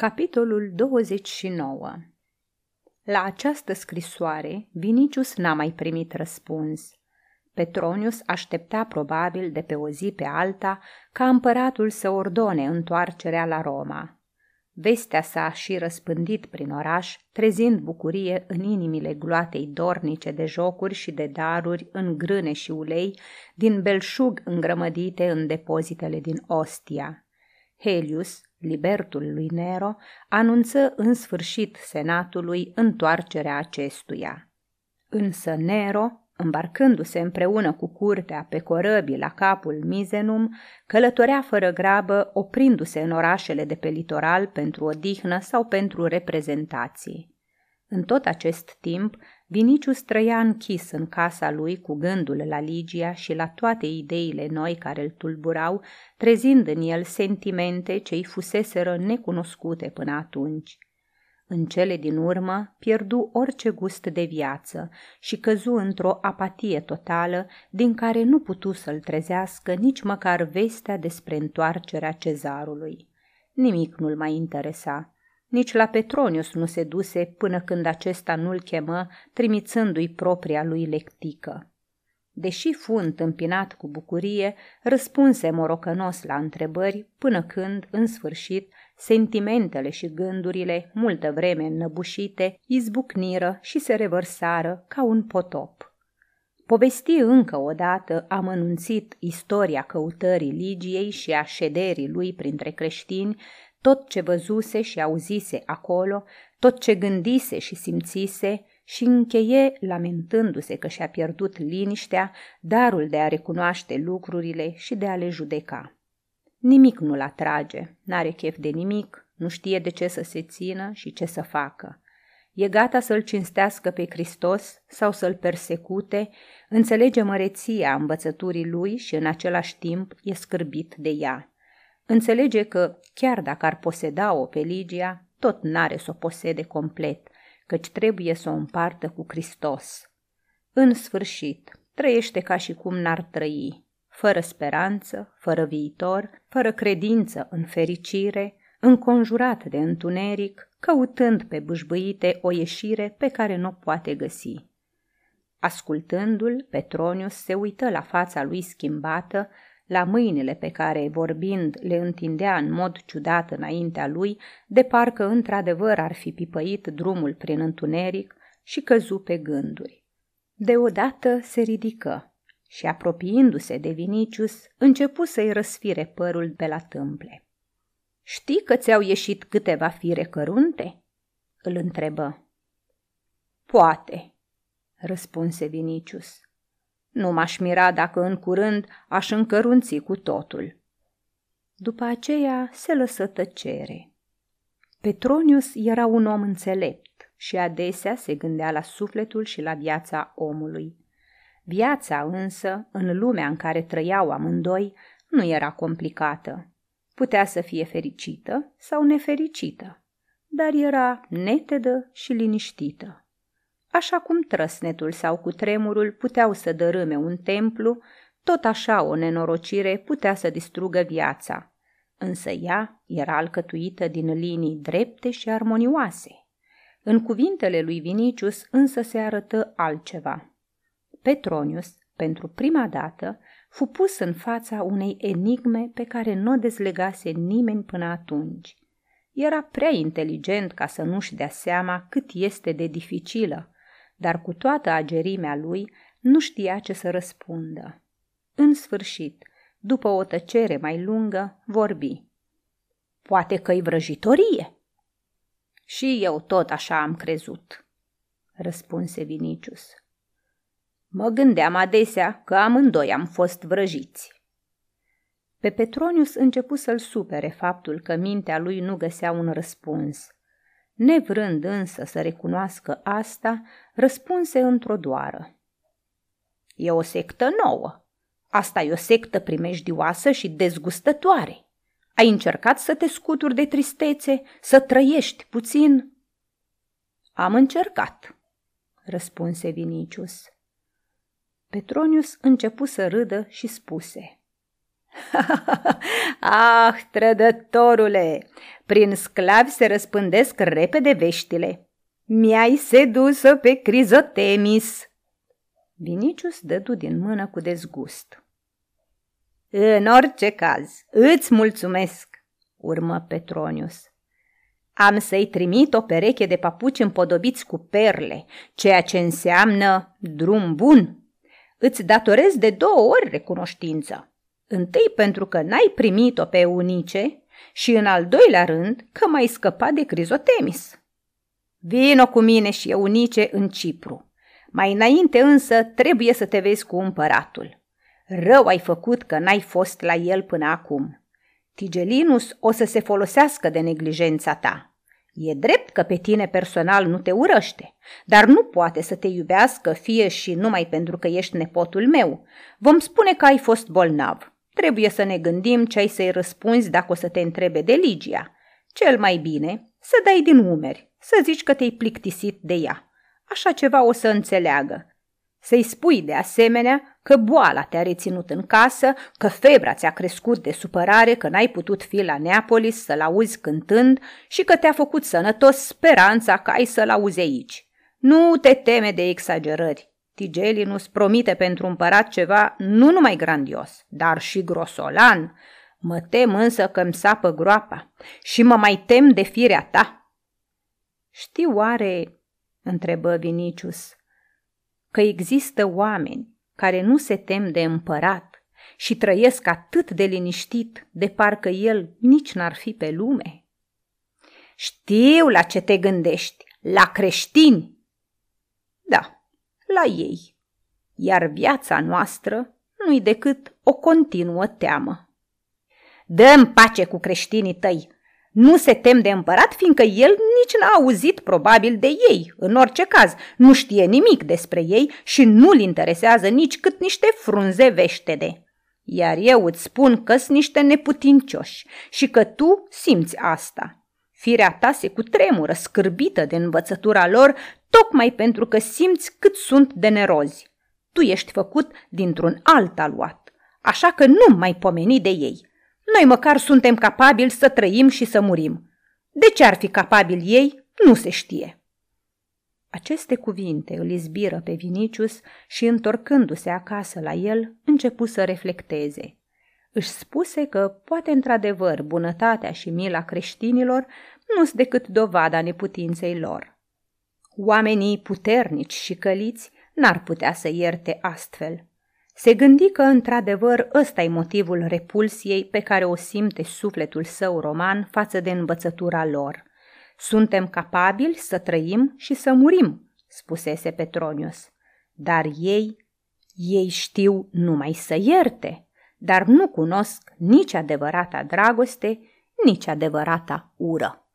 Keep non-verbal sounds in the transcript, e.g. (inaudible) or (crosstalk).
Capitolul 29 La această scrisoare, Vinicius n-a mai primit răspuns. Petronius aștepta probabil de pe o zi pe alta ca împăratul să ordone întoarcerea la Roma. Vestea s-a și răspândit prin oraș, trezind bucurie în inimile gloatei dornice de jocuri și de daruri în grâne și ulei din belșug îngrămădite în depozitele din Ostia. Helius, libertul lui Nero, anunță în sfârșit senatului întoarcerea acestuia. Însă Nero, îmbarcându-se împreună cu curtea pe corăbii la capul Mizenum, călătorea fără grabă, oprindu-se în orașele de pe litoral pentru odihnă sau pentru reprezentații. În tot acest timp, Vinicius trăia închis în casa lui cu gândul la Ligia și la toate ideile noi care îl tulburau, trezind în el sentimente ce îi fuseseră necunoscute până atunci. În cele din urmă pierdu orice gust de viață și căzu într-o apatie totală din care nu putu să-l trezească nici măcar vestea despre întoarcerea cezarului. Nimic nu-l mai interesa nici la Petronius nu se duse până când acesta nu-l chemă, trimițându-i propria lui lectică. Deși fu întâmpinat cu bucurie, răspunse morocănos la întrebări până când, în sfârșit, sentimentele și gândurile, multă vreme înnăbușite, izbucniră și se revărsară ca un potop. Povesti încă o dată amănunțit istoria căutării Ligiei și a șederii lui printre creștini, tot ce văzuse și auzise acolo, tot ce gândise și simțise și încheie lamentându-se că și-a pierdut liniștea, darul de a recunoaște lucrurile și de a le judeca. Nimic nu-l atrage, n-are chef de nimic, nu știe de ce să se țină și ce să facă. E gata să-l cinstească pe Hristos sau să-l persecute, înțelege măreția învățăturii lui și în același timp e scârbit de ea. Înțelege că, chiar dacă ar poseda-o pe Ligia, tot n-are să o posede complet, căci trebuie să o împartă cu Hristos. În sfârșit, trăiește ca și cum n-ar trăi, fără speranță, fără viitor, fără credință în fericire, înconjurat de întuneric, căutând pe bâșbâite o ieșire pe care nu o poate găsi. Ascultându-l, Petronius se uită la fața lui schimbată, la mâinile pe care, vorbind, le întindea în mod ciudat înaintea lui, de parcă într-adevăr ar fi pipăit drumul prin întuneric și căzu pe gânduri. Deodată se ridică și, apropiindu-se de Vinicius, începu să-i răsfire părul pe la tâmple. Știi că ți-au ieșit câteva fire cărunte?" îl întrebă. Poate," răspunse Vinicius. Nu m-aș mira dacă în curând aș încărunți cu totul. După aceea se lăsă tăcere. Petronius era un om înțelept și adesea se gândea la sufletul și la viața omului. Viața însă, în lumea în care trăiau amândoi, nu era complicată. Putea să fie fericită sau nefericită, dar era netedă și liniștită. Așa cum trăsnetul sau cu tremurul puteau să dărâme un templu, tot așa o nenorocire putea să distrugă viața, însă ea era alcătuită din linii drepte și armonioase. În cuvintele lui Vinicius însă se arătă altceva. Petronius, pentru prima dată, fu pus în fața unei enigme pe care nu o dezlegase nimeni până atunci. Era prea inteligent ca să nu-și dea seama cât este de dificilă dar cu toată agerimea lui nu știa ce să răspundă. În sfârșit, după o tăcere mai lungă, vorbi. Poate că-i vrăjitorie? Și eu tot așa am crezut, răspunse Vinicius. Mă gândeam adesea că amândoi am fost vrăjiți. Pe Petronius începu să-l supere faptul că mintea lui nu găsea un răspuns – Nevrând însă să recunoască asta, răspunse într-o doară. E o sectă nouă. Asta e o sectă primejdioasă și dezgustătoare. Ai încercat să te scuturi de tristețe, să trăiești puțin? Am încercat, răspunse Vinicius. Petronius începu să râdă și spuse. (laughs) ah, trădătorule, prin sclavi se răspândesc repede veștile. Mi-ai sedus-o pe Crizotemis. Vinicius dădu din mână cu dezgust. În orice caz, îți mulțumesc, urmă Petronius. Am să-i trimit o pereche de papuci împodobiți cu perle, ceea ce înseamnă drum bun. Îți datorez de două ori recunoștință. Întâi pentru că n-ai primit-o pe unice și în al doilea rând că m-ai scăpat de Crizotemis. Vino cu mine și Eunice în Cipru. Mai înainte însă trebuie să te vezi cu împăratul. Rău ai făcut că n-ai fost la el până acum. Tigelinus o să se folosească de neglijența ta. E drept că pe tine personal nu te urăște, dar nu poate să te iubească fie și numai pentru că ești nepotul meu. Vom spune că ai fost bolnav. Trebuie să ne gândim ce ai să-i răspunzi dacă o să te întrebe de Ligia. Cel mai bine să dai din umeri, să zici că te-ai plictisit de ea. Așa ceva o să înțeleagă. Să-i spui de asemenea că boala te-a reținut în casă, că febra ți-a crescut de supărare, că n-ai putut fi la Neapolis să-l auzi cântând și că te-a făcut sănătos speranța că ai să-l auzi aici. Nu te teme de exagerări. Tigelinus promite pentru împărat ceva nu numai grandios, dar și grosolan. Mă tem însă că îmi sapă groapa și mă mai tem de firea ta. Știi oare, întrebă Vinicius, că există oameni care nu se tem de împărat și trăiesc atât de liniștit de parcă el nici n-ar fi pe lume? Știu la ce te gândești, la creștini. Da, la ei. Iar viața noastră nu-i decât o continuă teamă. Dăm pace cu creștinii tăi, nu se tem de împărat, fiindcă el nici n-a auzit probabil de ei. În orice caz, nu știe nimic despre ei și nu-l interesează nici cât niște frunze veștede. Iar eu îți spun că sunt niște neputincioși și că tu simți asta. Firea ta se cutremură, scârbită de învățătura lor, tocmai pentru că simți cât sunt de nerozi. Tu ești făcut dintr-un alt aluat, așa că nu mai pomeni de ei. Noi măcar suntem capabili să trăim și să murim. De ce ar fi capabili ei, nu se știe. Aceste cuvinte îl izbiră pe Vinicius și, întorcându-se acasă la el, începu să reflecteze. Își spuse că, poate într-adevăr, bunătatea și mila creștinilor nu sunt decât dovada neputinței lor. Oamenii puternici și căliți n-ar putea să ierte astfel. Se gândi că, într-adevăr, ăsta e motivul repulsiei pe care o simte sufletul său roman față de învățătura lor. Suntem capabili să trăim și să murim, spusese Petronius. Dar ei, ei știu numai să ierte, dar nu cunosc nici adevărata dragoste, nici adevărata ură.